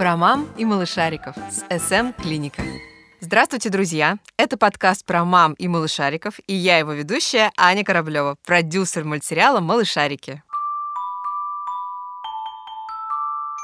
Про мам и малышариков с СМ Клиника. Здравствуйте, друзья! Это подкаст про мам и малышариков, и я его ведущая Аня Кораблева, продюсер мультсериала «Малышарики».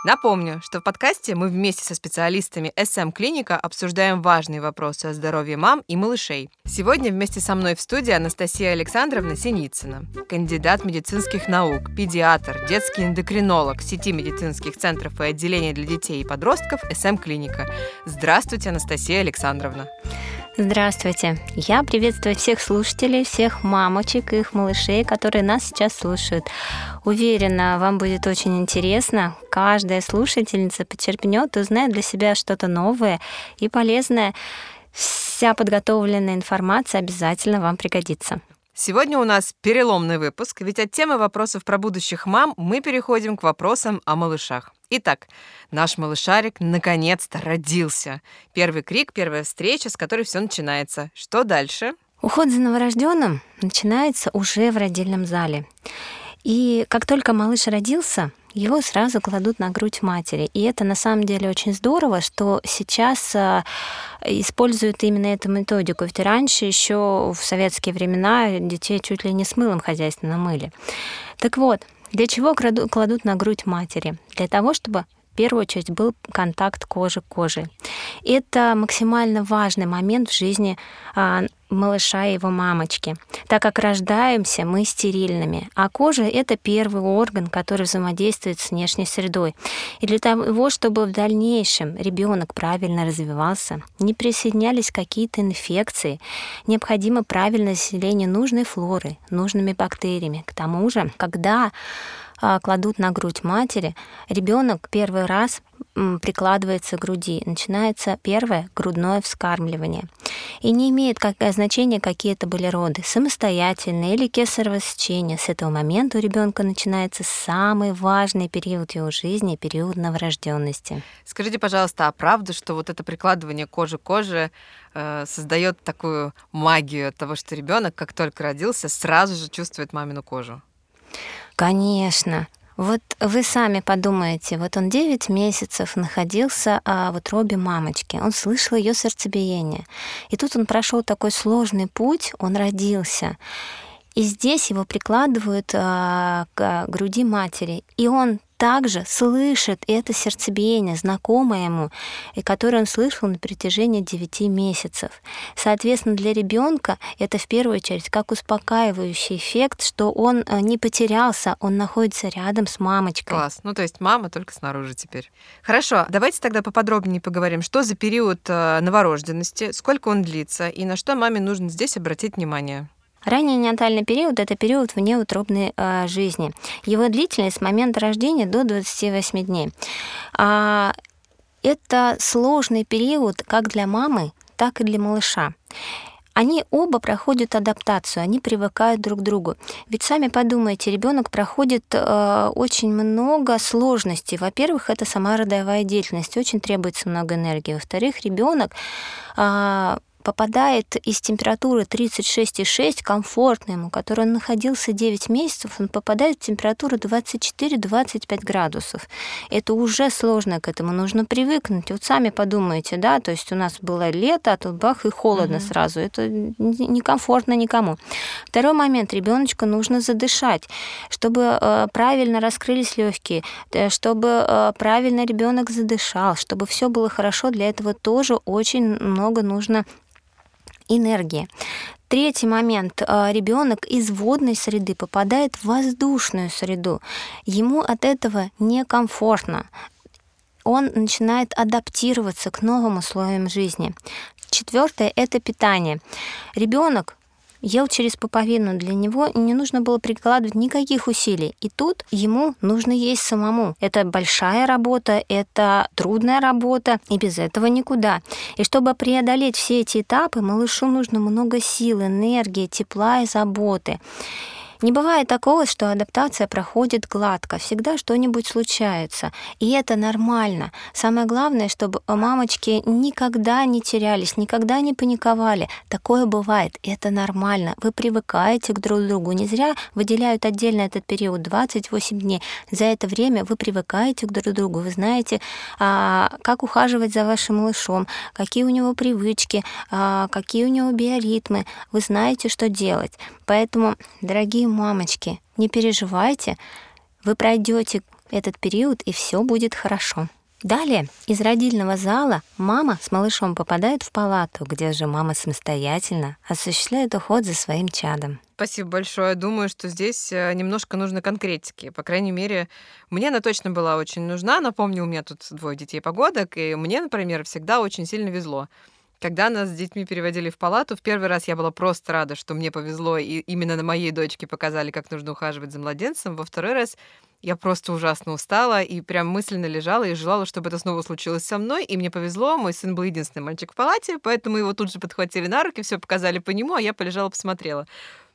Напомню, что в подкасте мы вместе со специалистами SM Клиника обсуждаем важные вопросы о здоровье мам и малышей. Сегодня вместе со мной в студии Анастасия Александровна Синицына, кандидат медицинских наук, педиатр, детский эндокринолог сети медицинских центров и отделений для детей и подростков SM Клиника. Здравствуйте, Анастасия Александровна. Здравствуйте. Я приветствую всех слушателей, всех мамочек и их малышей, которые нас сейчас слушают. Уверена, вам будет очень интересно. Каждая слушательница почерпнет, узнает для себя что-то новое и полезное. Вся подготовленная информация обязательно вам пригодится. Сегодня у нас переломный выпуск, ведь от темы вопросов про будущих мам мы переходим к вопросам о малышах. Итак, наш малышарик наконец-то родился. Первый крик, первая встреча, с которой все начинается. Что дальше? Уход за новорожденным начинается уже в родильном зале. И как только малыш родился, его сразу кладут на грудь матери. И это на самом деле очень здорово, что сейчас а, используют именно эту методику. Ведь раньше еще в советские времена детей чуть ли не с мылом хозяйственно мыли. Так вот, для чего кладут на грудь матери? Для того, чтобы первую очередь был контакт кожи к коже. Это максимально важный момент в жизни а, малыша и его мамочки, так как рождаемся мы стерильными, а кожа — это первый орган, который взаимодействует с внешней средой. И для того, чтобы в дальнейшем ребенок правильно развивался, не присоединялись какие-то инфекции, необходимо правильное заселение нужной флоры, нужными бактериями. К тому же, когда кладут на грудь матери, ребенок первый раз прикладывается к груди. Начинается первое грудное вскармливание. И не имеет как, значения, какие это были роды, самостоятельные или кесарево сечение. С этого момента у ребенка начинается самый важный период его жизни, период новорожденности. Скажите, пожалуйста, а правда, что вот это прикладывание кожи к коже э, создает такую магию того, что ребенок, как только родился, сразу же чувствует мамину кожу? Конечно. Вот вы сами подумаете, вот он 9 месяцев находился а, в утробе мамочки, он слышал ее сердцебиение. И тут он прошел такой сложный путь, он родился. И здесь его прикладывают а, к груди матери. И он также слышит это сердцебиение, знакомое ему, и которое он слышал на протяжении 9 месяцев. Соответственно, для ребенка это в первую очередь как успокаивающий эффект, что он э, не потерялся, он находится рядом с мамочкой. Класс. Ну, то есть мама только снаружи теперь. Хорошо, давайте тогда поподробнее поговорим, что за период э, новорожденности, сколько он длится и на что маме нужно здесь обратить внимание. Ранний неонатальный период – это период внеутробной э, жизни. Его длительность с момента рождения до 28 дней. А, это сложный период как для мамы, так и для малыша они оба проходят адаптацию, они привыкают друг к другу. Ведь сами подумайте, ребенок проходит э, очень много сложностей. Во-первых, это сама родовая деятельность, очень требуется много энергии. Во-вторых, ребенок э, попадает из температуры 36,6 комфортно ему, который он находился 9 месяцев, он попадает в температуру 24-25 градусов. Это уже сложно к этому, нужно привыкнуть. Вот сами подумайте, да, то есть у нас было лето, а тут бах и холодно угу. сразу. Это некомфортно никому. Второй момент, ребеночку нужно задышать, чтобы э, правильно раскрылись легкие, э, чтобы э, правильно ребенок задышал, чтобы все было хорошо. Для этого тоже очень много нужно энергии. Третий момент. А, Ребенок из водной среды попадает в воздушную среду. Ему от этого некомфортно. Он начинает адаптироваться к новым условиям жизни. Четвертое – это питание. Ребенок ел через пуповину. Для него не нужно было прикладывать никаких усилий. И тут ему нужно есть самому. Это большая работа, это трудная работа, и без этого никуда. И чтобы преодолеть все эти этапы, малышу нужно много сил, энергии, тепла и заботы. Не бывает такого, что адаптация проходит гладко, всегда что-нибудь случается, и это нормально. Самое главное, чтобы мамочки никогда не терялись, никогда не паниковали. Такое бывает, и это нормально. Вы привыкаете к друг другу. Не зря выделяют отдельно этот период 28 дней. За это время вы привыкаете к друг другу, вы знаете, а, как ухаживать за вашим малышом, какие у него привычки, а, какие у него биоритмы, вы знаете, что делать. Поэтому, дорогие Дорогие мамочки, не переживайте, вы пройдете этот период, и все будет хорошо. Далее из родильного зала мама с малышом попадает в палату, где же мама самостоятельно осуществляет уход за своим чадом. Спасибо большое. Думаю, что здесь э, немножко нужно конкретики. По крайней мере, мне она точно была очень нужна. Напомню, у меня тут двое детей погодок, и мне, например, всегда очень сильно везло. Когда нас с детьми переводили в палату, в первый раз я была просто рада, что мне повезло, и именно на моей дочке показали, как нужно ухаживать за младенцем. Во второй раз я просто ужасно устала и прям мысленно лежала и желала, чтобы это снова случилось со мной. И мне повезло, мой сын был единственный мальчик в палате, поэтому его тут же подхватили на руки, все показали по нему, а я полежала, посмотрела.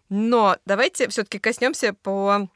Но давайте все-таки коснемся по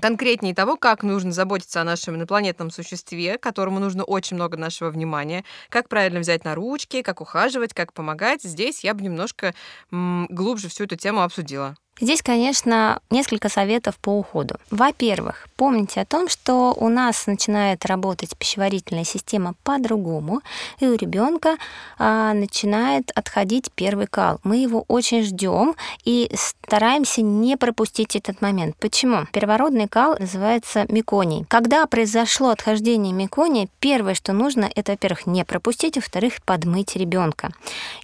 конкретнее того, как нужно заботиться о нашем инопланетном существе, которому нужно очень много нашего внимания, как правильно взять на ручки, как ухаживать, как помогать. Здесь я бы немножко глубже всю эту тему обсудила. Здесь, конечно, несколько советов по уходу. Во-первых, помните о том, что у нас начинает работать пищеварительная система по-другому, и у ребенка а, начинает отходить первый кал. Мы его очень ждем и стараемся не пропустить этот момент. Почему? Первородный кал называется меконий. Когда произошло отхождение мекония, первое, что нужно, это, во-первых, не пропустить, а во-вторых, подмыть ребенка.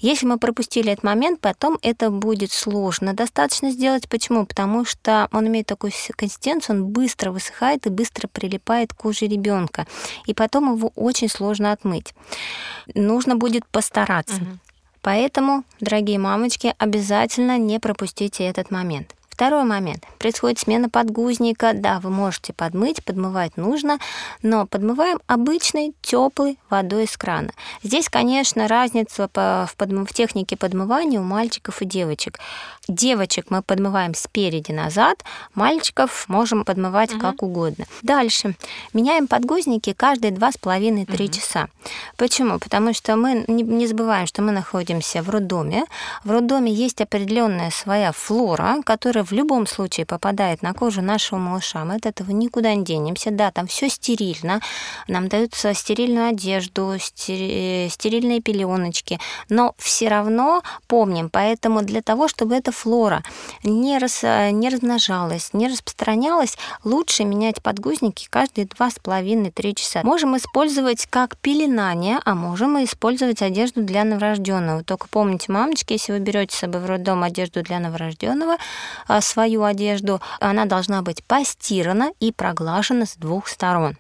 Если мы пропустили этот момент, потом это будет сложно достаточно сделать сделать. Почему? Потому что он имеет такую консистенцию, он быстро высыхает и быстро прилипает к коже ребенка. И потом его очень сложно отмыть. Нужно будет постараться. Угу. Поэтому, дорогие мамочки, обязательно не пропустите этот момент. Второй момент. Происходит смена подгузника. Да, вы можете подмыть, подмывать нужно, но подмываем обычной теплой водой из крана. Здесь, конечно, разница в, подм... в технике подмывания у мальчиков и девочек. Девочек мы подмываем спереди назад, мальчиков можем подмывать угу. как угодно. Дальше. Меняем подгузники каждые 2,5-3 угу. часа. Почему? Потому что мы не забываем, что мы находимся в роддоме. В роддоме есть определенная своя флора, которая в любом случае попадает на кожу нашего малыша, мы от этого никуда не денемся. Да, там все стерильно, нам дают стерильную одежду, стерильные пеленочки, но все равно помним, поэтому для того, чтобы эта флора не, рас, не размножалась, не распространялась, лучше менять подгузники каждые 2,5-3 часа. Можем использовать как пеленание, а можем использовать одежду для новорожденного. Только помните, мамочки, если вы берете с собой в роддом одежду для новорожденного, свою одежду, она должна быть постирана и проглажена с двух сторон.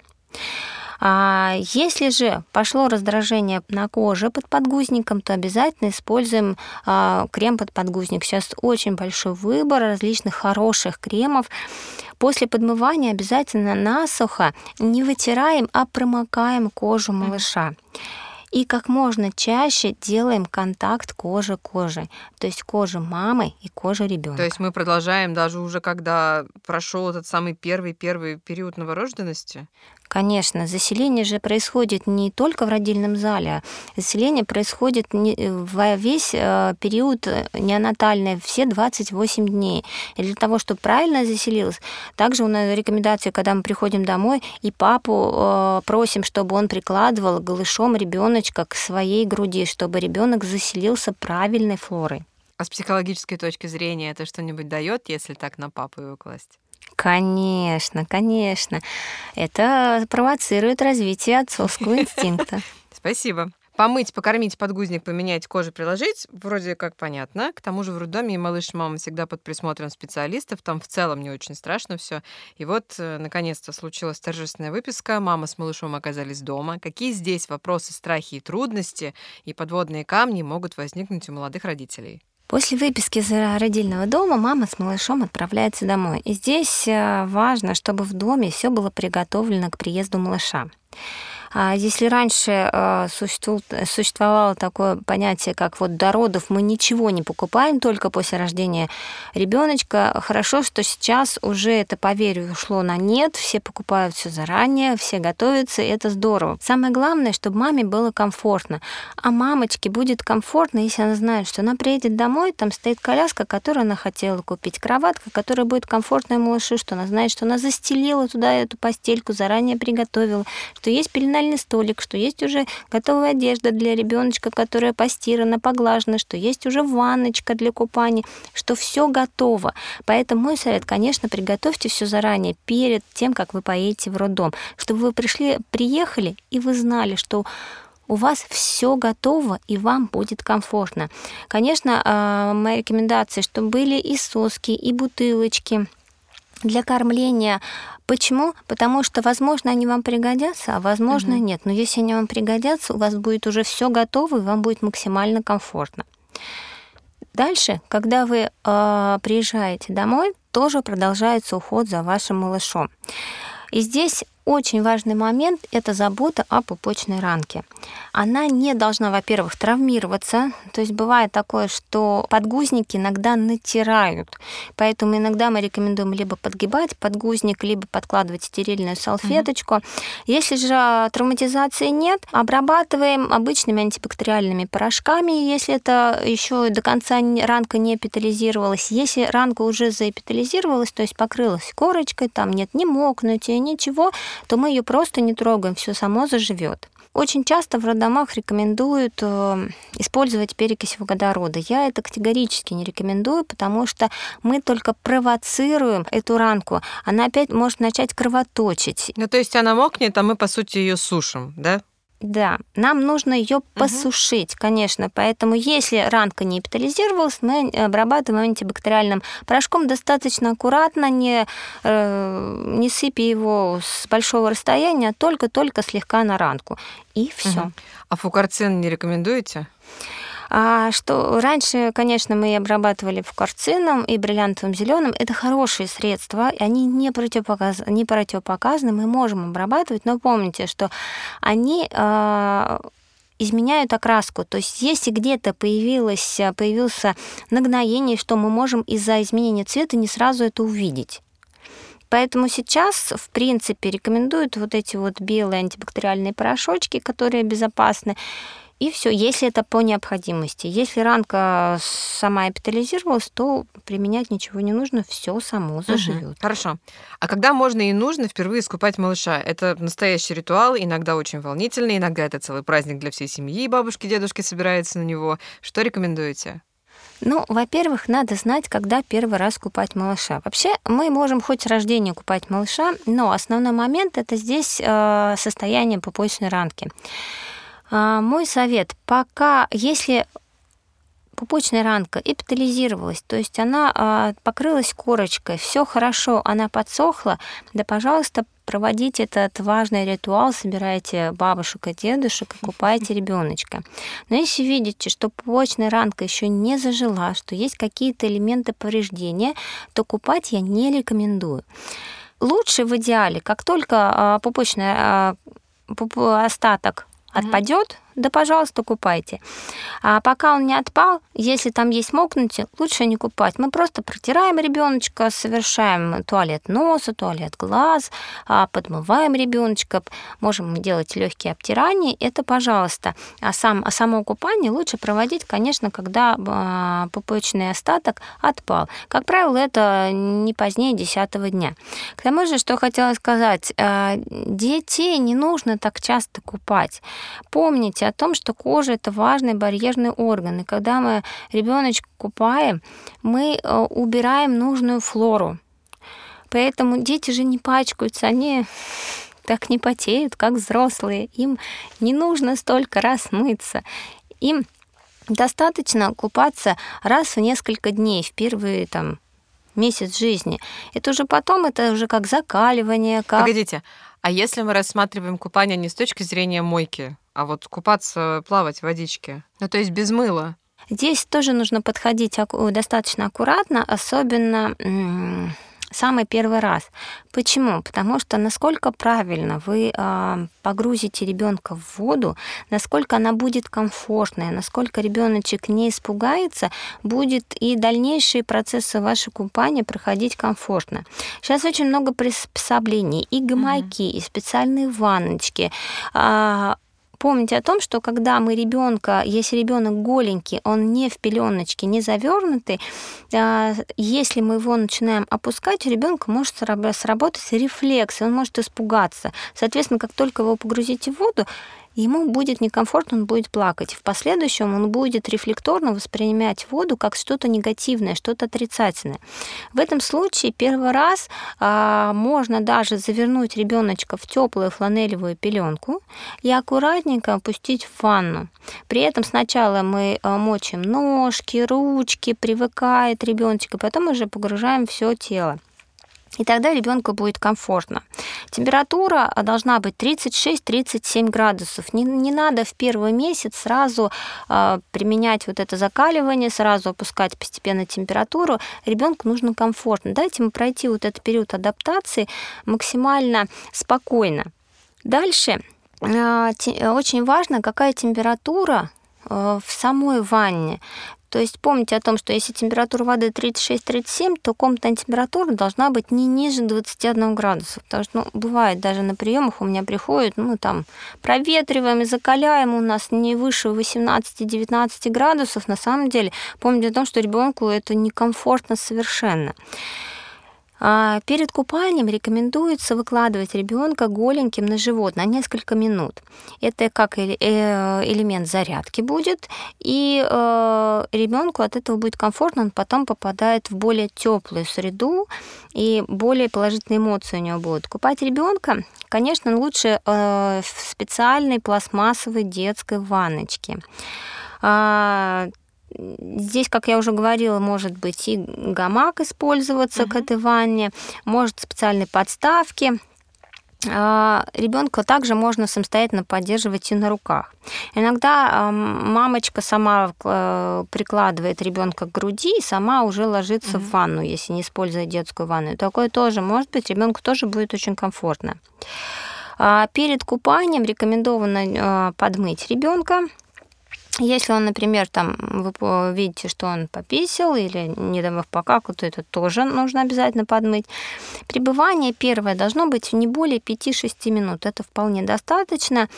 А если же пошло раздражение на коже под подгузником, то обязательно используем а, крем под подгузник. Сейчас очень большой выбор различных хороших кремов. После подмывания обязательно насухо не вытираем, а промокаем кожу малыша и как можно чаще делаем контакт кожи кожи, то есть кожи мамы и кожи ребенка. То есть мы продолжаем даже уже когда прошел этот самый первый первый период новорожденности? Конечно, заселение же происходит не только в родильном зале, а заселение происходит во весь э, период неонатальный, все 28 дней. И для того, чтобы правильно заселилась, также у нас рекомендация, когда мы приходим домой, и папу э, просим, чтобы он прикладывал голышом ребеночка к своей груди, чтобы ребенок заселился правильной флорой. А с психологической точки зрения это что-нибудь дает, если так на папу его класть? Конечно, конечно. Это провоцирует развитие отцовского инстинкта. Спасибо. Помыть, покормить, подгузник, поменять, кожу приложить, вроде как понятно. К тому же в роддоме и малыш и мама всегда под присмотром специалистов, там в целом не очень страшно все. И вот, э, наконец-то, случилась торжественная выписка, мама с малышом оказались дома. Какие здесь вопросы, страхи и трудности и подводные камни могут возникнуть у молодых родителей? После выписки из родильного дома мама с малышом отправляется домой. И здесь э, важно, чтобы в доме все было приготовлено к приезду малыша. А если раньше э, существовало такое понятие, как вот до родов мы ничего не покупаем, только после рождения ребеночка, хорошо, что сейчас уже это, поверю, ушло на нет, все покупают все заранее, все готовятся, и это здорово. Самое главное, чтобы маме было комфортно. А мамочке будет комфортно, если она знает, что она приедет домой, там стоит коляска, которую она хотела купить, кроватка, которая будет комфортная малышу, что она знает, что она застелила туда эту постельку, заранее приготовила, что есть пеленальный столик, что есть уже готовая одежда для ребеночка, которая постирана, поглажена, что есть уже ванночка для купания, что все готово. Поэтому мой совет, конечно, приготовьте все заранее, перед тем, как вы поедете в роддом, чтобы вы пришли, приехали, и вы знали, что у вас все готово и вам будет комфортно. Конечно, а, мои рекомендации, чтобы были и соски, и бутылочки для кормления. Почему? Потому что, возможно, они вам пригодятся, а возможно, угу. нет. Но если они вам пригодятся, у вас будет уже все готово, и вам будет максимально комфортно. Дальше, когда вы э, приезжаете домой, тоже продолжается уход за вашим малышом. И здесь очень важный момент – это забота о пупочной ранке. Она не должна, во-первых, травмироваться. То есть бывает такое, что подгузники иногда натирают. Поэтому иногда мы рекомендуем либо подгибать подгузник, либо подкладывать стерильную салфеточку. Mm-hmm. Если же травматизации нет, обрабатываем обычными антибактериальными порошками, если это еще до конца ранка не эпитализировалась. Если ранка уже заэпитализировалась, то есть покрылась корочкой, там нет ни мокнутия, ничего, то мы ее просто не трогаем, все само заживет. Очень часто в роддомах рекомендуют э, использовать перекись водорода. Я это категорически не рекомендую, потому что мы только провоцируем эту ранку. Она опять может начать кровоточить. Ну, то есть она мокнет, а мы, по сути, ее сушим, да? Да, нам нужно ее посушить, угу. конечно. Поэтому, если ранка не эпитализировалась, мы обрабатываем антибактериальным порошком достаточно аккуратно, не, э, не сыпя его с большого расстояния, только-только слегка на ранку. И все. Угу. А фукарцин не рекомендуете? А что раньше, конечно, мы обрабатывали фукарцином и бриллиантовым зеленым. Это хорошие средства, они не, противопоказ... не противопоказаны, мы можем обрабатывать, но помните, что они э, изменяют окраску. То есть если где-то появилось, появился нагноение, что мы можем из-за изменения цвета не сразу это увидеть. Поэтому сейчас, в принципе, рекомендуют вот эти вот белые антибактериальные порошочки, которые безопасны. И все, если это по необходимости. Если ранка сама эпитализировалась, то применять ничего не нужно, все само заживет. Угу, хорошо. А когда можно и нужно впервые искупать малыша? Это настоящий ритуал, иногда очень волнительный, иногда это целый праздник для всей семьи, бабушки, дедушки собираются на него. Что рекомендуете? Ну, во-первых, надо знать, когда первый раз купать малыша. Вообще, мы можем хоть с рождения купать малыша, но основной момент это здесь э, состояние пупочной ранки. А, мой совет, пока, если пупочная ранка эпитализировалась, то есть она а, покрылась корочкой, все хорошо, она подсохла, да, пожалуйста, проводите этот важный ритуал, собирайте бабушек и дедушек и купайте ребеночка. Но если видите, что пупочная ранка еще не зажила, что есть какие-то элементы повреждения, то купать я не рекомендую. Лучше в идеале, как только а, пупочная остаток отпадет, да, пожалуйста, купайте. А пока он не отпал, если там есть мокнутие, лучше не купать. Мы просто протираем ребеночка, совершаем туалет носа, туалет глаз, а, подмываем ребеночка, можем делать легкие обтирания. Это, пожалуйста. А, сам, а само купание лучше проводить, конечно, когда а, пупочный остаток отпал. Как правило, это не позднее 10 дня. К тому же, что хотела сказать, детей не нужно так часто купать. Помните, о том, что кожа это важный барьерный орган. И когда мы ребеночка купаем, мы э, убираем нужную флору. Поэтому дети же не пачкаются, они так не потеют, как взрослые. Им не нужно столько раз мыться. Им достаточно купаться раз в несколько дней, в первые там месяц жизни. Это уже потом, это уже как закаливание, как... Погодите, а если мы рассматриваем купание не с точки зрения мойки, а вот купаться, плавать в водичке. Ну, то есть без мыла. Здесь тоже нужно подходить достаточно аккуратно, особенно самый первый раз. Почему? Потому что насколько правильно вы э, погрузите ребенка в воду, насколько она будет комфортная, насколько ребеночек не испугается, будет и дальнейшие процессы вашей купания проходить комфортно. Сейчас очень много приспособлений, и гамаки, mm-hmm. и специальные ванночки. Помните о том, что когда мы ребенка, если ребенок голенький, он не в пеленочке, не завернутый, а, если мы его начинаем опускать, у ребенка может сработать рефлекс, он может испугаться. Соответственно, как только вы погрузите в воду, ему будет некомфортно, он будет плакать. В последующем он будет рефлекторно воспринимать воду как что-то негативное, что-то отрицательное. В этом случае первый раз а, можно даже завернуть ребеночка в теплую фланелевую пеленку и аккуратненько опустить в ванну. При этом сначала мы а, мочим ножки, ручки, привыкает ребеночек, и потом уже погружаем все тело. И тогда ребенку будет комфортно. Температура а, должна быть 36-37 градусов. Не, не надо в первый месяц сразу э, применять вот это закаливание, сразу опускать постепенно температуру. Ребенку нужно комфортно. Дайте ему пройти вот этот период адаптации максимально спокойно. Дальше э, очень важно, какая температура в самой ванне. То есть помните о том, что если температура воды 36-37, то комнатная температура должна быть не ниже 21 градуса. Потому что ну, бывает даже на приемах у меня приходят, ну там проветриваем и закаляем у нас не выше 18-19 градусов. На самом деле помните о том, что ребенку это некомфортно совершенно. А, перед купанием рекомендуется выкладывать ребенка голеньким на живот на несколько минут. Это как э, элемент зарядки будет, и э, ребенку от этого будет комфортно, он потом попадает в более теплую среду, и более положительные эмоции у него будут. Купать ребенка, конечно, лучше э, в специальной пластмассовой детской ванночке. А, Здесь, как я уже говорила, может быть и гамак использоваться uh-huh. к этой ванне, может специальные подставки. А, Ребенка также можно самостоятельно поддерживать и на руках. Иногда мамочка сама э, прикладывает ребенка к груди и сама уже ложится uh-huh. в ванну, если не использует детскую ванну. Такое тоже может быть, ребенку тоже будет очень комфортно. А, перед купанием рекомендовано э, подмыть ребенка если он, например, там, вы видите, что он пописал или не добавив покаку, то это тоже нужно обязательно подмыть. Пребывание первое должно быть не более 5-6 минут. Это вполне достаточно.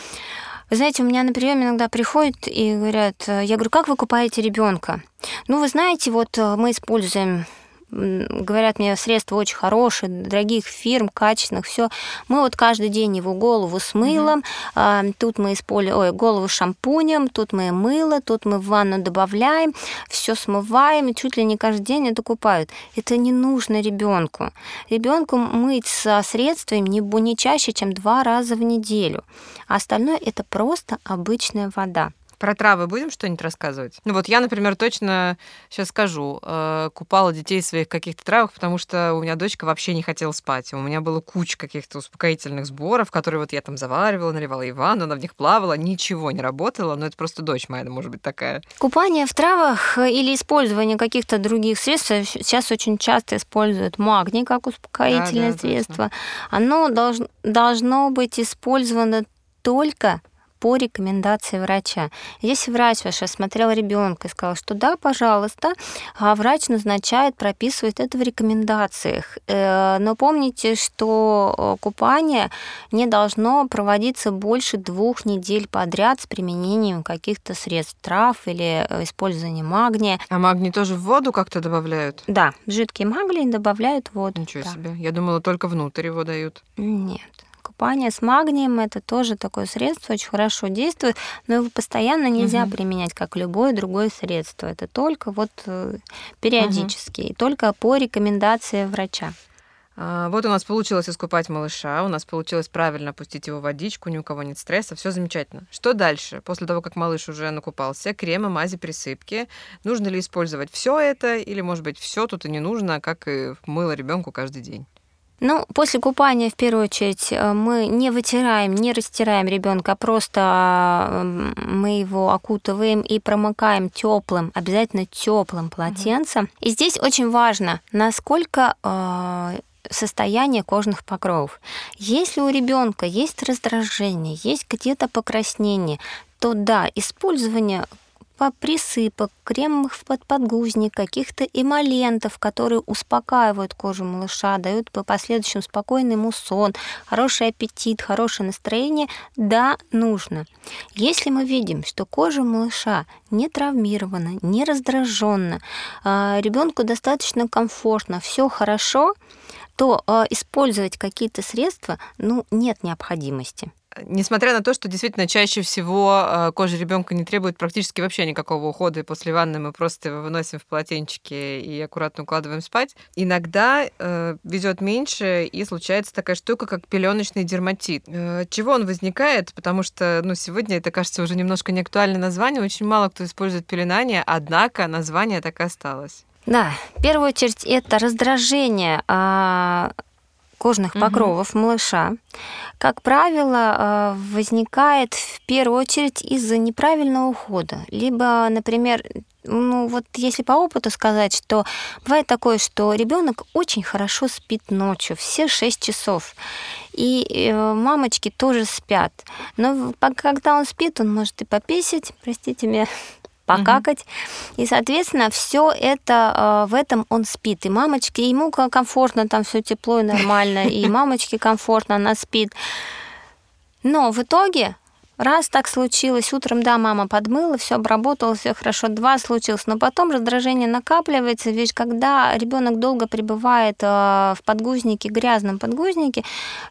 Вы знаете, у меня на приеме иногда приходят и говорят, я говорю, как вы купаете ребенка? Ну, вы знаете, вот э, мы используем говорят мне, средства очень хорошие, дорогих фирм, качественных, все. Мы вот каждый день его голову с мылом, mm-hmm. тут мы используем, ой, голову шампунем, тут мы мыло, тут мы в ванну добавляем, все смываем, и чуть ли не каждый день это купают. Это не нужно ребенку. Ребенку мыть со средствами не, не чаще, чем два раза в неделю. А остальное это просто обычная вода. Про травы будем что-нибудь рассказывать? Ну вот я, например, точно сейчас скажу, э, купала детей в своих каких-то травах, потому что у меня дочка вообще не хотела спать. У меня было куча каких-то успокоительных сборов, которые вот я там заваривала, наливала Ивану, она в них плавала, ничего не работало, но это просто дочь моя, может быть, такая. Купание в травах или использование каких-то других средств сейчас очень часто используют магний как успокоительное да, да, средство. Точно. Оно долж, должно быть использовано только по рекомендации врача. Если врач ваш осмотрел ребенка и сказал, что да, пожалуйста, а врач назначает, прописывает это в рекомендациях. Э, но помните, что э, купание не должно проводиться больше двух недель подряд с применением каких-то средств, трав или э, использованием магния. А магний тоже в воду как-то добавляют? Да, жидкий магний добавляют в воду. Ничего да. себе. Я думала, только внутрь его дают. Нет. Купание с магнием это тоже такое средство, очень хорошо действует, но его постоянно нельзя угу. применять как любое другое средство. Это только вот э, периодически, угу. и только по рекомендации врача. А, вот у нас получилось искупать малыша, у нас получилось правильно опустить его в водичку, ни у кого нет стресса, все замечательно. Что дальше? После того, как малыш уже накупался, кремы, мази, присыпки, нужно ли использовать все это, или, может быть, все тут и не нужно, как и мыло ребенку каждый день? Ну, после купания, в первую очередь, э, мы не вытираем, не растираем ребенка, а просто мы его окутываем и промыкаем теплым, обязательно теплым полотенцем. Mm-hmm. И здесь очень важно, насколько э, состояние кожных покровов. Если у ребенка есть раздражение, есть где-то покраснение, то да, использование присыпок, кремовых подгузник, каких-то эмолентов, которые успокаивают кожу малыша, дают по последующему спокойный ему сон, хороший аппетит, хорошее настроение, да, нужно. Если мы видим, что кожа малыша не травмирована, не раздражена, ребенку достаточно комфортно, все хорошо, то а, использовать какие-то средства ну, нет необходимости несмотря на то, что действительно чаще всего э, кожа ребенка не требует практически вообще никакого ухода, и после ванны мы просто его выносим в полотенчике и аккуратно укладываем спать, иногда э, везет меньше, и случается такая штука, как пеленочный дерматит. Э, чего он возникает? Потому что ну, сегодня это, кажется, уже немножко неактуальное название, очень мало кто использует пеленание, однако название так и осталось. Да, в первую очередь это раздражение а, кожных угу. покровов малыша, как правило, э, возникает в первую очередь из-за неправильного ухода. Либо, например, ну вот если по опыту сказать, что бывает такое, что ребенок очень хорошо спит ночью, все 6 часов. И э, мамочки тоже спят. Но когда он спит, он может и пописать, простите меня, покакать. Угу. И, соответственно, все это э, в этом он спит. И мамочке, ему комфортно, там все тепло и нормально, и мамочке комфортно, она спит. Но в итоге Раз так случилось, утром, да, мама подмыла, все обработала, все хорошо, два случилось, но потом раздражение накапливается, ведь когда ребенок долго пребывает э, в подгузнике, грязном подгузнике,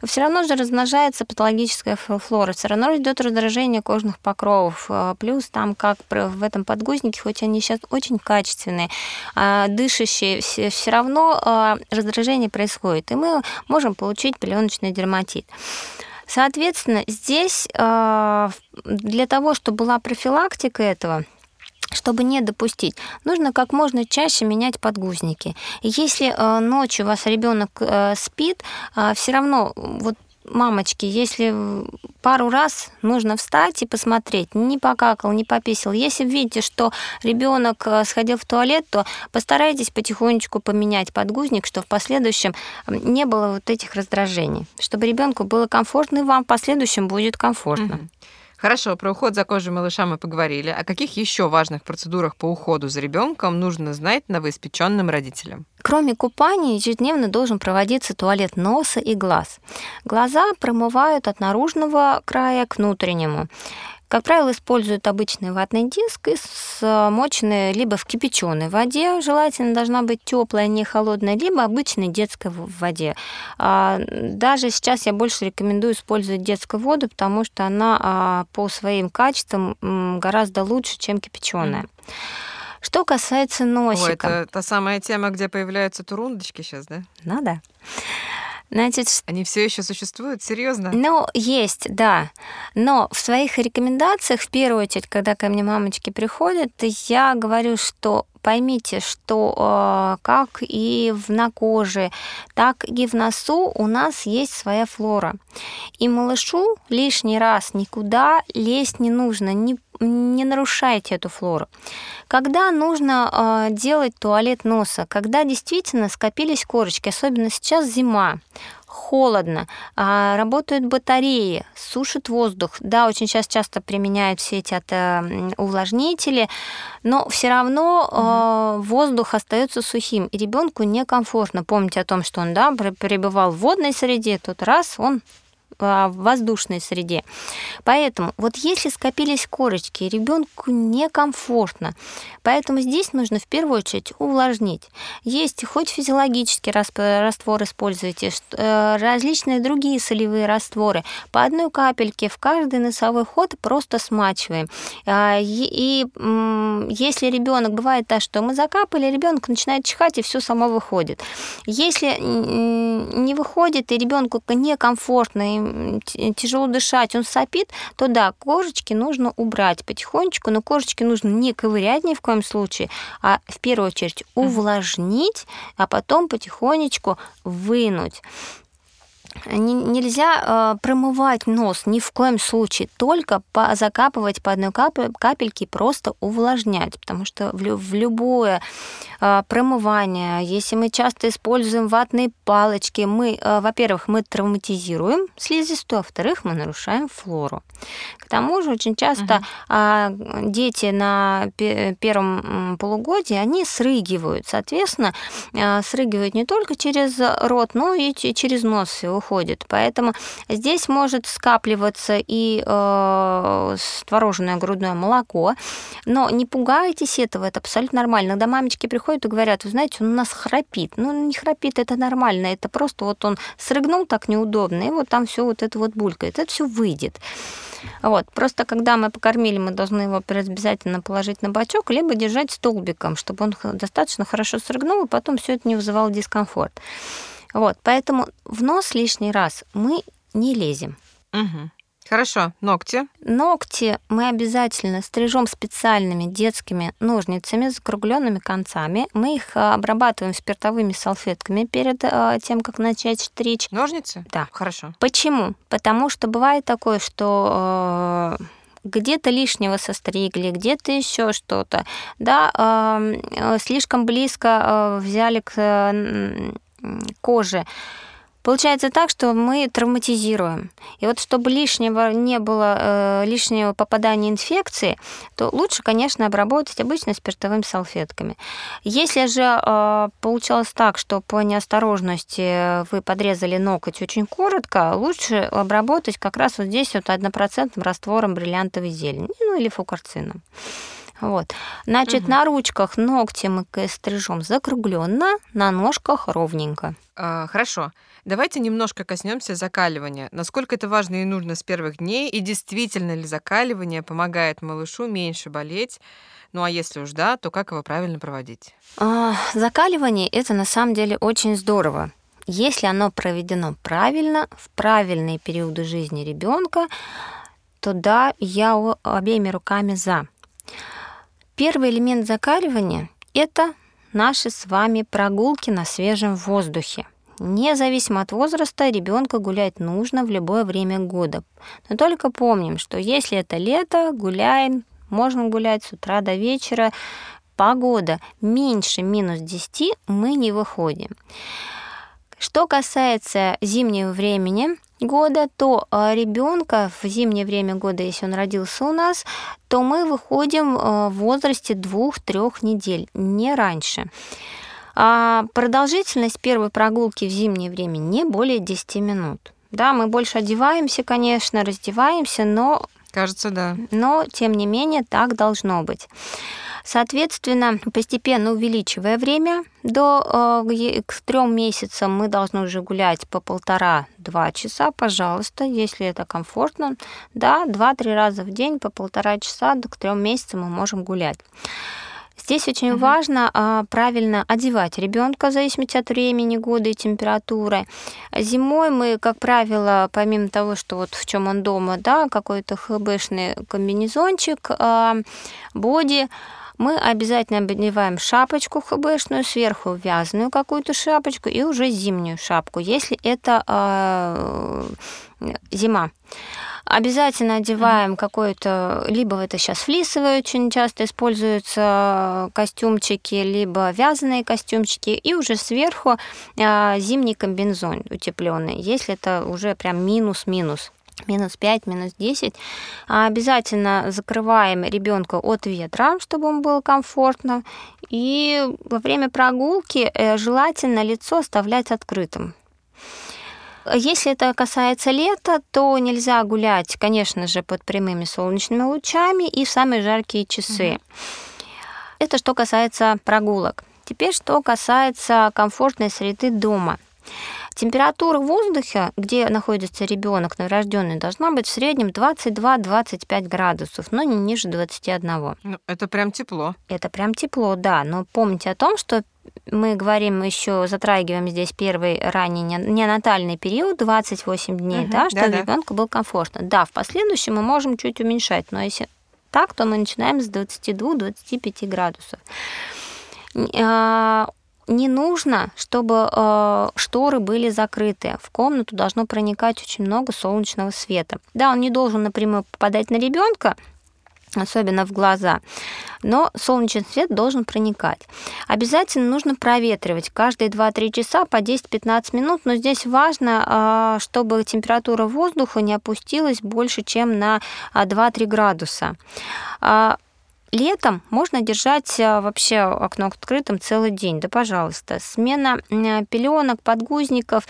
все равно же размножается патологическая флора, все равно идет раздражение кожных покровов, э, плюс там как в этом подгузнике, хоть они сейчас очень качественные, а, дышащие, все равно э, раздражение происходит, и мы можем получить пеленочный дерматит. Соответственно, здесь а, для того, чтобы была профилактика этого, чтобы не допустить, нужно как можно чаще менять подгузники. Если а, ночью у вас ребенок а, спит, все равно вот мамочки, если пару раз нужно встать и посмотреть, не покакал, не пописал. Если видите, что ребенок э, сходил в туалет, то постарайтесь потихонечку поменять подгузник, чтобы в последующем не было вот этих раздражений, чтобы ребенку было комфортно и вам в последующем будет комфортно. Угу. Хорошо, про уход за кожей малыша мы поговорили. О каких еще важных процедурах по уходу за ребенком нужно знать новоиспеченным родителям? Кроме купания, ежедневно должен проводиться туалет носа и глаз. Глаза промывают от наружного края к внутреннему. Как правило, используют обычный ватный диск, смоченный либо в кипяченой воде, желательно должна быть теплая, не холодная, либо обычной детской воде. А, даже сейчас я больше рекомендую использовать детскую воду, потому что она а, по своим качествам гораздо лучше, чем кипяченая. Что касается носика. Ой, это та самая тема, где появляются турундочки сейчас, да? Ну да. Значит, Они все еще существуют? Серьезно? Ну, есть, да. Но в своих рекомендациях, в первую очередь, когда ко мне мамочки приходят, я говорю, что поймите, что э, как и в, на коже, так и в носу у нас есть своя флора. И малышу лишний раз никуда лезть не нужно, не, не нарушайте эту флору. Когда нужно э, делать туалет носа? Когда действительно скопились корочки, особенно сейчас зима, холодно, а, работают батареи, сушит воздух. Да, очень сейчас часто применяют все эти это, увлажнители, но все равно угу. э, воздух остается сухим, и ребенку некомфортно. Помните о том, что он да, пребывал в водной среде, тут раз он в воздушной среде. Поэтому вот если скопились корочки, ребенку некомфортно. Поэтому здесь нужно в первую очередь увлажнить. Есть хоть физиологический раствор используйте, э, различные другие солевые растворы. По одной капельке в каждый носовой ход просто смачиваем. А, и если ребенок бывает так, что мы закапали, ребенок начинает чихать и все само выходит. Если не выходит и ребенку некомфортно, тяжело дышать, он сопит, то да, кожечки нужно убрать потихонечку, но кожечки нужно не ковырять ни в коем случае, а в первую очередь увлажнить, а потом потихонечку вынуть нельзя э, промывать нос ни в коем случае, только по, закапывать по одной капельке, просто увлажнять, потому что в, в любое э, промывание, если мы часто используем ватные палочки, мы, э, во-первых, мы травматизируем слизистую, а во-вторых, мы нарушаем флору. К тому же очень часто угу. дети на первом полугодии, они срыгивают, соответственно, срыгивают не только через рот, но и через нос все уходит. Поэтому здесь может скапливаться и э, творожное грудное молоко. Но не пугайтесь этого, это абсолютно нормально. Когда мамочки приходят и говорят, вы знаете, он у нас храпит. Ну, не храпит, это нормально. Это просто вот он срыгнул так неудобно, и вот там все вот это вот булькает. Это все выйдет. Вот. Просто когда мы покормили, мы должны его обязательно положить на бачок, либо держать столбиком, чтобы он достаточно хорошо срыгнул, и потом все это не вызывало дискомфорт. Вот, поэтому в нос лишний раз мы не лезем. Угу. Хорошо, ногти. Ногти мы обязательно стрижем специальными детскими ножницами с закругленными концами. Мы их э, обрабатываем спиртовыми салфетками перед э, тем, как начать стричь. Ножницы? Да. Хорошо. Почему? Потому что бывает такое, что э, где-то лишнего состригли, где-то еще что-то, да, э, слишком близко э, взяли к э, кожи. Получается так, что мы травматизируем. И вот чтобы лишнего не было, э, лишнего попадания инфекции, то лучше, конечно, обработать обычно спиртовыми салфетками. Если же э, получалось так, что по неосторожности вы подрезали ноготь очень коротко, лучше обработать как раз вот здесь вот однопроцентным раствором бриллиантовой зелени, ну или фукарцином. Вот. Значит, угу. на ручках ногти мы стрижем закругленно, на ножках ровненько. А, хорошо. Давайте немножко коснемся закаливания. Насколько это важно и нужно с первых дней, и действительно ли закаливание помогает малышу меньше болеть? Ну а если уж да, то как его правильно проводить? А, закаливание это на самом деле очень здорово. Если оно проведено правильно, в правильные периоды жизни ребенка, то да, я обеими руками за. Первый элемент закаливания – это наши с вами прогулки на свежем воздухе. Независимо от возраста, ребенка гулять нужно в любое время года. Но только помним, что если это лето, гуляем, можно гулять с утра до вечера. Погода меньше минус 10, мы не выходим. Что касается зимнего времени, года, то а, ребенка в зимнее время года, если он родился у нас, то мы выходим а, в возрасте двух-трех недель, не раньше. А продолжительность первой прогулки в зимнее время не более 10 минут. Да, мы больше одеваемся, конечно, раздеваемся, но... Кажется, да. Но, тем не менее, так должно быть. Соответственно, постепенно увеличивая время, до э, к трем месяцам мы должны уже гулять по полтора-два часа, пожалуйста, если это комфортно. Да, два-три раза в день по полтора часа до к трем месяцам мы можем гулять. Здесь очень угу. важно а, правильно одевать ребенка в зависимости от времени года и температуры. Зимой мы, как правило, помимо того, что вот в чем он дома, да, какой-то хбшный комбинезончик, а, боди, мы обязательно одеваем шапочку хбшную, сверху вязаную какую-то шапочку и уже зимнюю шапку, если это э, зима. Обязательно одеваем какой-то, либо это сейчас флисовые очень часто используются костюмчики, либо вязаные костюмчики, и уже сверху э, зимний комбинезон утепленный, если это уже прям минус-минус минус 5, минус 10. А обязательно закрываем ребенка от ветра, чтобы он был комфортно. И во время прогулки э, желательно лицо оставлять открытым. Если это касается лета, то нельзя гулять, конечно же, под прямыми солнечными лучами и в самые жаркие часы. Угу. Это что касается прогулок. Теперь что касается комфортной среды дома. Температура воздуха, где находится ребенок новорожденный, должна быть в среднем 22-25 градусов, но не ниже 21. Ну, это прям тепло. Это прям тепло, да. Но помните о том, что мы говорим еще, затрагиваем здесь первый ранний неонатальный период, 28 дней, угу, да, чтобы да, ребенку был комфортно. Да, в последующем мы можем чуть уменьшать, но если так, то мы начинаем с 22-25 градусов. А, не нужно, чтобы э, шторы были закрыты. В комнату должно проникать очень много солнечного света. Да, он не должен напрямую попадать на ребенка, особенно в глаза. Но солнечный свет должен проникать. Обязательно нужно проветривать каждые 2-3 часа по 10-15 минут, но здесь важно, а, чтобы температура воздуха не опустилась больше, чем на 2-3 а, градуса. Летом можно держать вообще окно открытым целый день, да, пожалуйста. Смена пеленок, подгузников,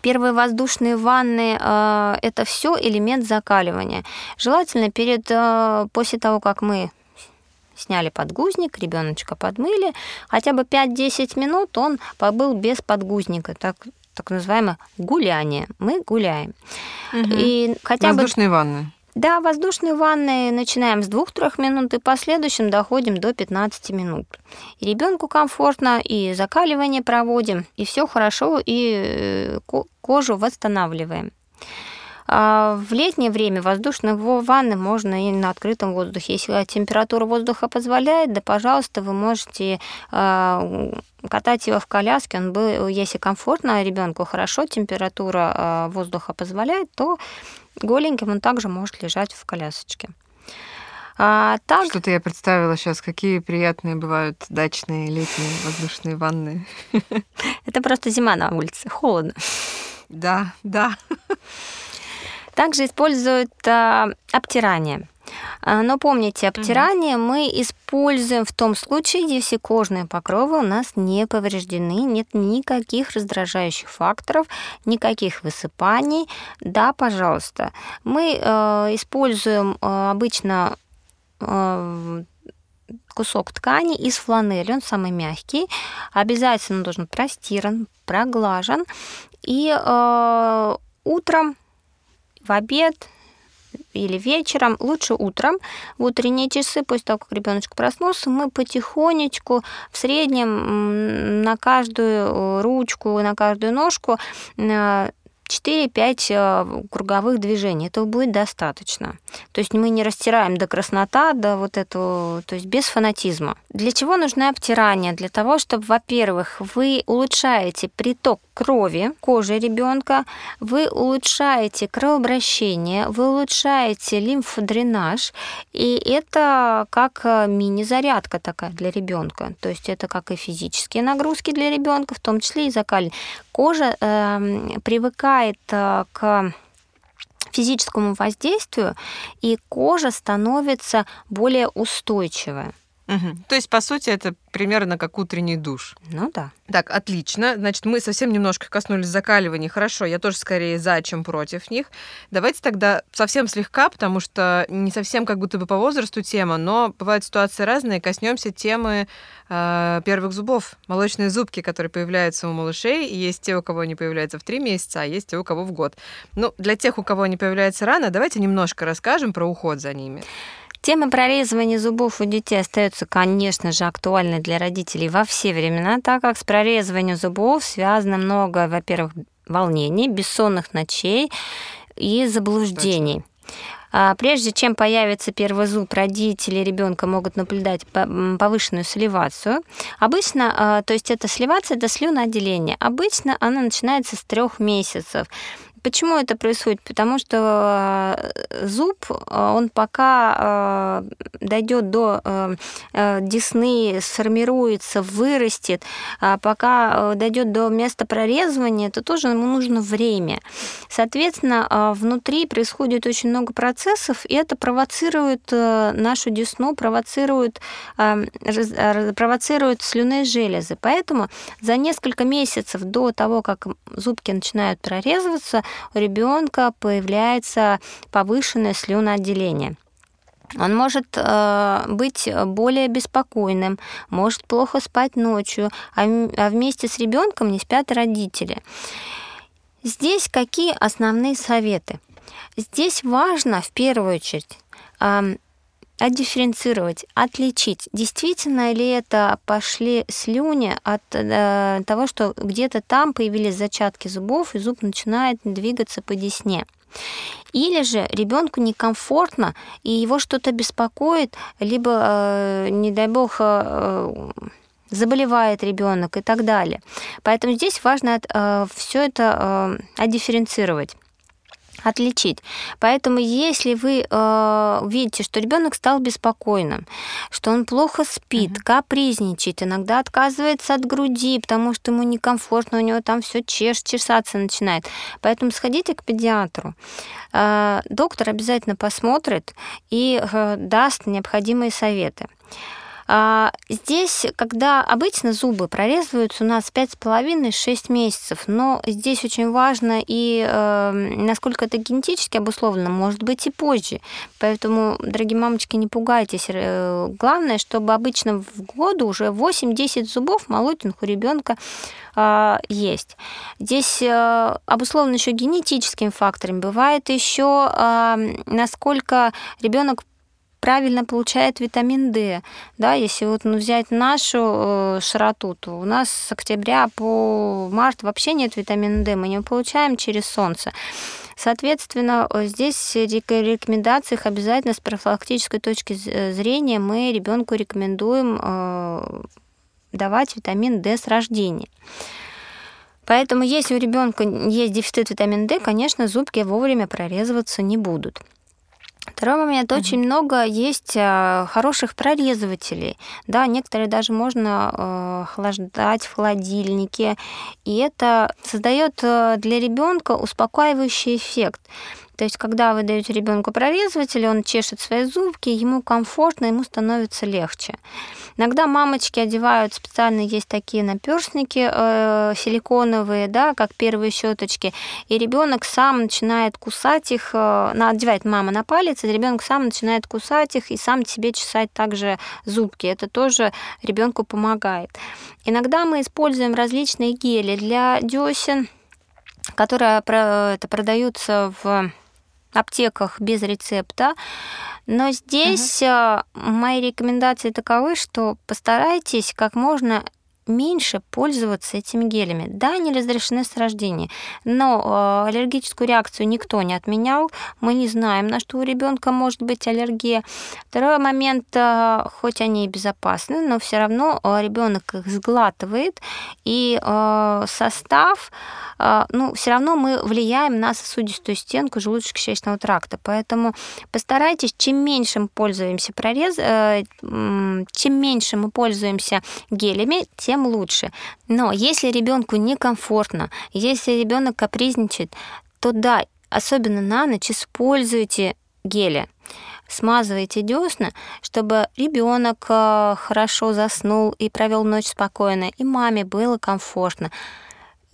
Первые воздушные ванны э, – это все элемент закаливания. Желательно перед, э, после того, как мы сняли подгузник, ребеночка подмыли, хотя бы 5-10 минут он побыл без подгузника, так, так называемое гуляние. Мы гуляем. Угу. И хотя Воздушные бы... ванны. Да, воздушные ванны начинаем с 2-3 минут и в последующем доходим до 15 минут. Ребенку комфортно, и закаливание проводим, и все хорошо, и э, кожу восстанавливаем. А в летнее время воздушные ванны можно и на открытом воздухе. Если температура воздуха позволяет, да, пожалуйста, вы можете а, катать его в коляске, он был, если комфортно ребенку хорошо, температура а, воздуха позволяет, то голеньким он также может лежать в колясочке. А, так... Что-то я представила сейчас, какие приятные бывают дачные летние воздушные ванны. Это просто зима на улице, холодно. Да, да. Также используют а, обтирание. А, но помните, обтирание угу. мы используем в том случае, если кожные покровы у нас не повреждены, нет никаких раздражающих факторов, никаких высыпаний. Да, пожалуйста. Мы э, используем э, обычно э, кусок ткани из фланели, он самый мягкий, обязательно должен простиран, проглажен, и э, утром, в обед, или вечером, лучше утром, в утренние часы, после того, как ребеночек проснулся, мы потихонечку, в среднем на каждую ручку, на каждую ножку э, 4-5 э, круговых движений. Этого будет достаточно. То есть мы не растираем до краснота, до вот этого, то есть без фанатизма. Для чего нужно обтирание? Для того, чтобы, во-первых, вы улучшаете приток крови кожи ребенка, вы улучшаете кровообращение, вы улучшаете лимфодренаж, и это как э, мини-зарядка такая для ребенка. То есть это как и физические нагрузки для ребенка, в том числе и закаливание. Кожа э, привыкает э, к физическому воздействию, и кожа становится более устойчивая. Угу. То есть, по сути, это примерно как утренний душ. Ну да. Так, отлично. Значит, мы совсем немножко коснулись закаливания. Хорошо, я тоже скорее за, чем против них. Давайте тогда совсем слегка, потому что не совсем как будто бы по возрасту тема, но бывают ситуации разные. Коснемся темы э, первых зубов. Молочные зубки, которые появляются у малышей. И есть те, у кого они появляются в три месяца, а есть те, у кого в год. Ну, для тех, у кого они появляются рано, давайте немножко расскажем про уход за ними. Тема прорезывания зубов у детей остается, конечно же, актуальной для родителей во все времена, так как с прорезыванием зубов связано много, во-первых, волнений, бессонных ночей и заблуждений. А прежде чем появится первый зуб, родители ребенка могут наблюдать повышенную сливацию. Обычно, а, то есть это сливация, это слюноотделение. Обычно она начинается с трех месяцев. Почему это происходит? Потому что э, зуб, э, он пока э, дойдет до десны, сформируется, вырастет, а пока дойдет до места прорезывания, это тоже ему нужно время. Соответственно, внутри происходит очень много процессов, и это провоцирует нашу десну, провоцирует, провоцирует слюнные железы. Поэтому за несколько месяцев до того, как зубки начинают прорезываться, у ребенка появляется повышенное слюноотделение. Он может э, быть более беспокойным, может плохо спать ночью, а, а вместе с ребенком не спят родители. Здесь какие основные советы? Здесь важно в первую очередь э, отдифференцировать, отличить, действительно ли это пошли слюни от э, того, что где-то там появились зачатки зубов, и зуб начинает двигаться по десне. Или же ребенку некомфортно, и его что-то беспокоит, либо, э, не дай бог, э, заболевает ребенок и так далее. Поэтому здесь важно э, все это э, отдифференцировать отличить. Поэтому, если вы э, видите, что ребенок стал беспокойным, что он плохо спит, угу. капризничает, иногда отказывается от груди, потому что ему некомфортно, у него там все чеш, чесаться начинает. Поэтому сходите к педиатру. Э, доктор обязательно посмотрит и э, даст необходимые советы. А, здесь, когда обычно зубы прорезываются у нас 5,5-6 месяцев, но здесь очень важно и э, насколько это генетически обусловлено, может быть и позже. Поэтому, дорогие мамочки, не пугайтесь. Э, главное, чтобы обычно в году уже 8-10 зубов молотинг у ребенка э, есть. Здесь э, обусловлено еще генетическими факторами. Бывает еще, э, насколько ребенок правильно получает витамин D. Да, если вот ну, взять нашу э, широту, то у нас с октября по март вообще нет витамина D, мы не получаем через солнце. Соответственно, здесь в рекомендациях обязательно с профилактической точки зрения мы ребенку рекомендуем э, давать витамин D с рождения. Поэтому, если у ребенка есть дефицит витамина D, конечно, зубки вовремя прорезываться не будут. Второй момент. Mm-hmm. Очень много есть э, хороших прорезывателей. Да, некоторые даже можно э, охлаждать в холодильнике. И это создает э, для ребенка успокаивающий эффект. То есть, когда вы даете ребенку прорезыватель, он чешет свои зубки, ему комфортно, ему становится легче. Иногда мамочки одевают специально есть такие наперстники э, силиконовые, да, как первые щеточки, и ребенок сам начинает кусать их, э, одевает мама на палец, и ребенок сам начинает кусать их и сам себе чесать также зубки. Это тоже ребенку помогает. Иногда мы используем различные гели для десен, которые это продаются в аптеках без рецепта. Но здесь угу. мои рекомендации таковы, что постарайтесь как можно меньше пользоваться этими гелями. Да, они разрешены с рождения, но э, аллергическую реакцию никто не отменял. Мы не знаем, на что у ребенка может быть аллергия. Второй момент, э, хоть они и безопасны, но все равно э, ребенок их сглатывает, и состав, ну, все равно мы влияем на сосудистую стенку желудочно-кишечного тракта. Поэтому постарайтесь, чем меньше мы пользуемся прорез, чем меньше мы пользуемся гелями, тем тем лучше. Но если ребенку некомфортно, если ребенок капризничает, то да, особенно на ночь используйте гели смазывайте десна, чтобы ребенок э, хорошо заснул и провел ночь спокойно, и маме было комфортно.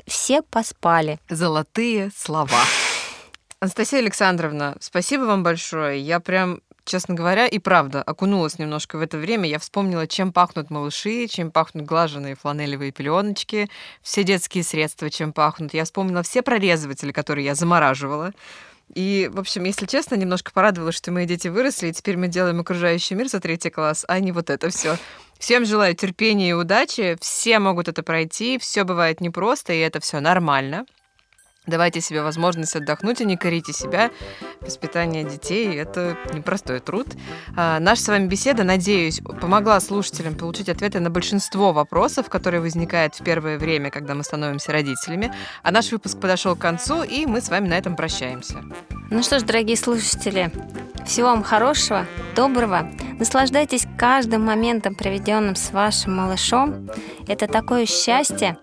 Все поспали. Золотые слова. Анастасия Александровна, спасибо вам большое. Я прям честно говоря, и правда окунулась немножко в это время. Я вспомнила, чем пахнут малыши, чем пахнут глаженные фланелевые пеленочки, все детские средства, чем пахнут. Я вспомнила все прорезыватели, которые я замораживала. И, в общем, если честно, немножко порадовалась, что мои дети выросли, и теперь мы делаем окружающий мир за третий класс, а не вот это все. Всем желаю терпения и удачи. Все могут это пройти, все бывает непросто, и это все нормально. Давайте себе возможность отдохнуть и не корите себя. Воспитание детей – это непростой труд. А, наша с вами беседа, надеюсь, помогла слушателям получить ответы на большинство вопросов, которые возникают в первое время, когда мы становимся родителями. А наш выпуск подошел к концу, и мы с вами на этом прощаемся. Ну что ж, дорогие слушатели, всего вам хорошего, доброго. Наслаждайтесь каждым моментом, проведенным с вашим малышом. Это такое счастье.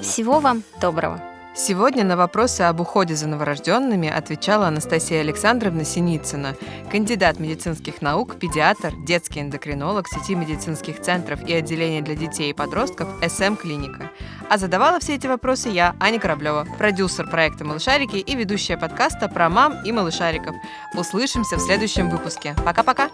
Всего вам доброго. Сегодня на вопросы об уходе за новорожденными отвечала Анастасия Александровна Синицына, кандидат медицинских наук, педиатр, детский эндокринолог сети медицинских центров и отделения для детей и подростков СМ Клиника. А задавала все эти вопросы я, Аня Кораблева, продюсер проекта «Малышарики» и ведущая подкаста про мам и малышариков. Услышимся в следующем выпуске. Пока-пока!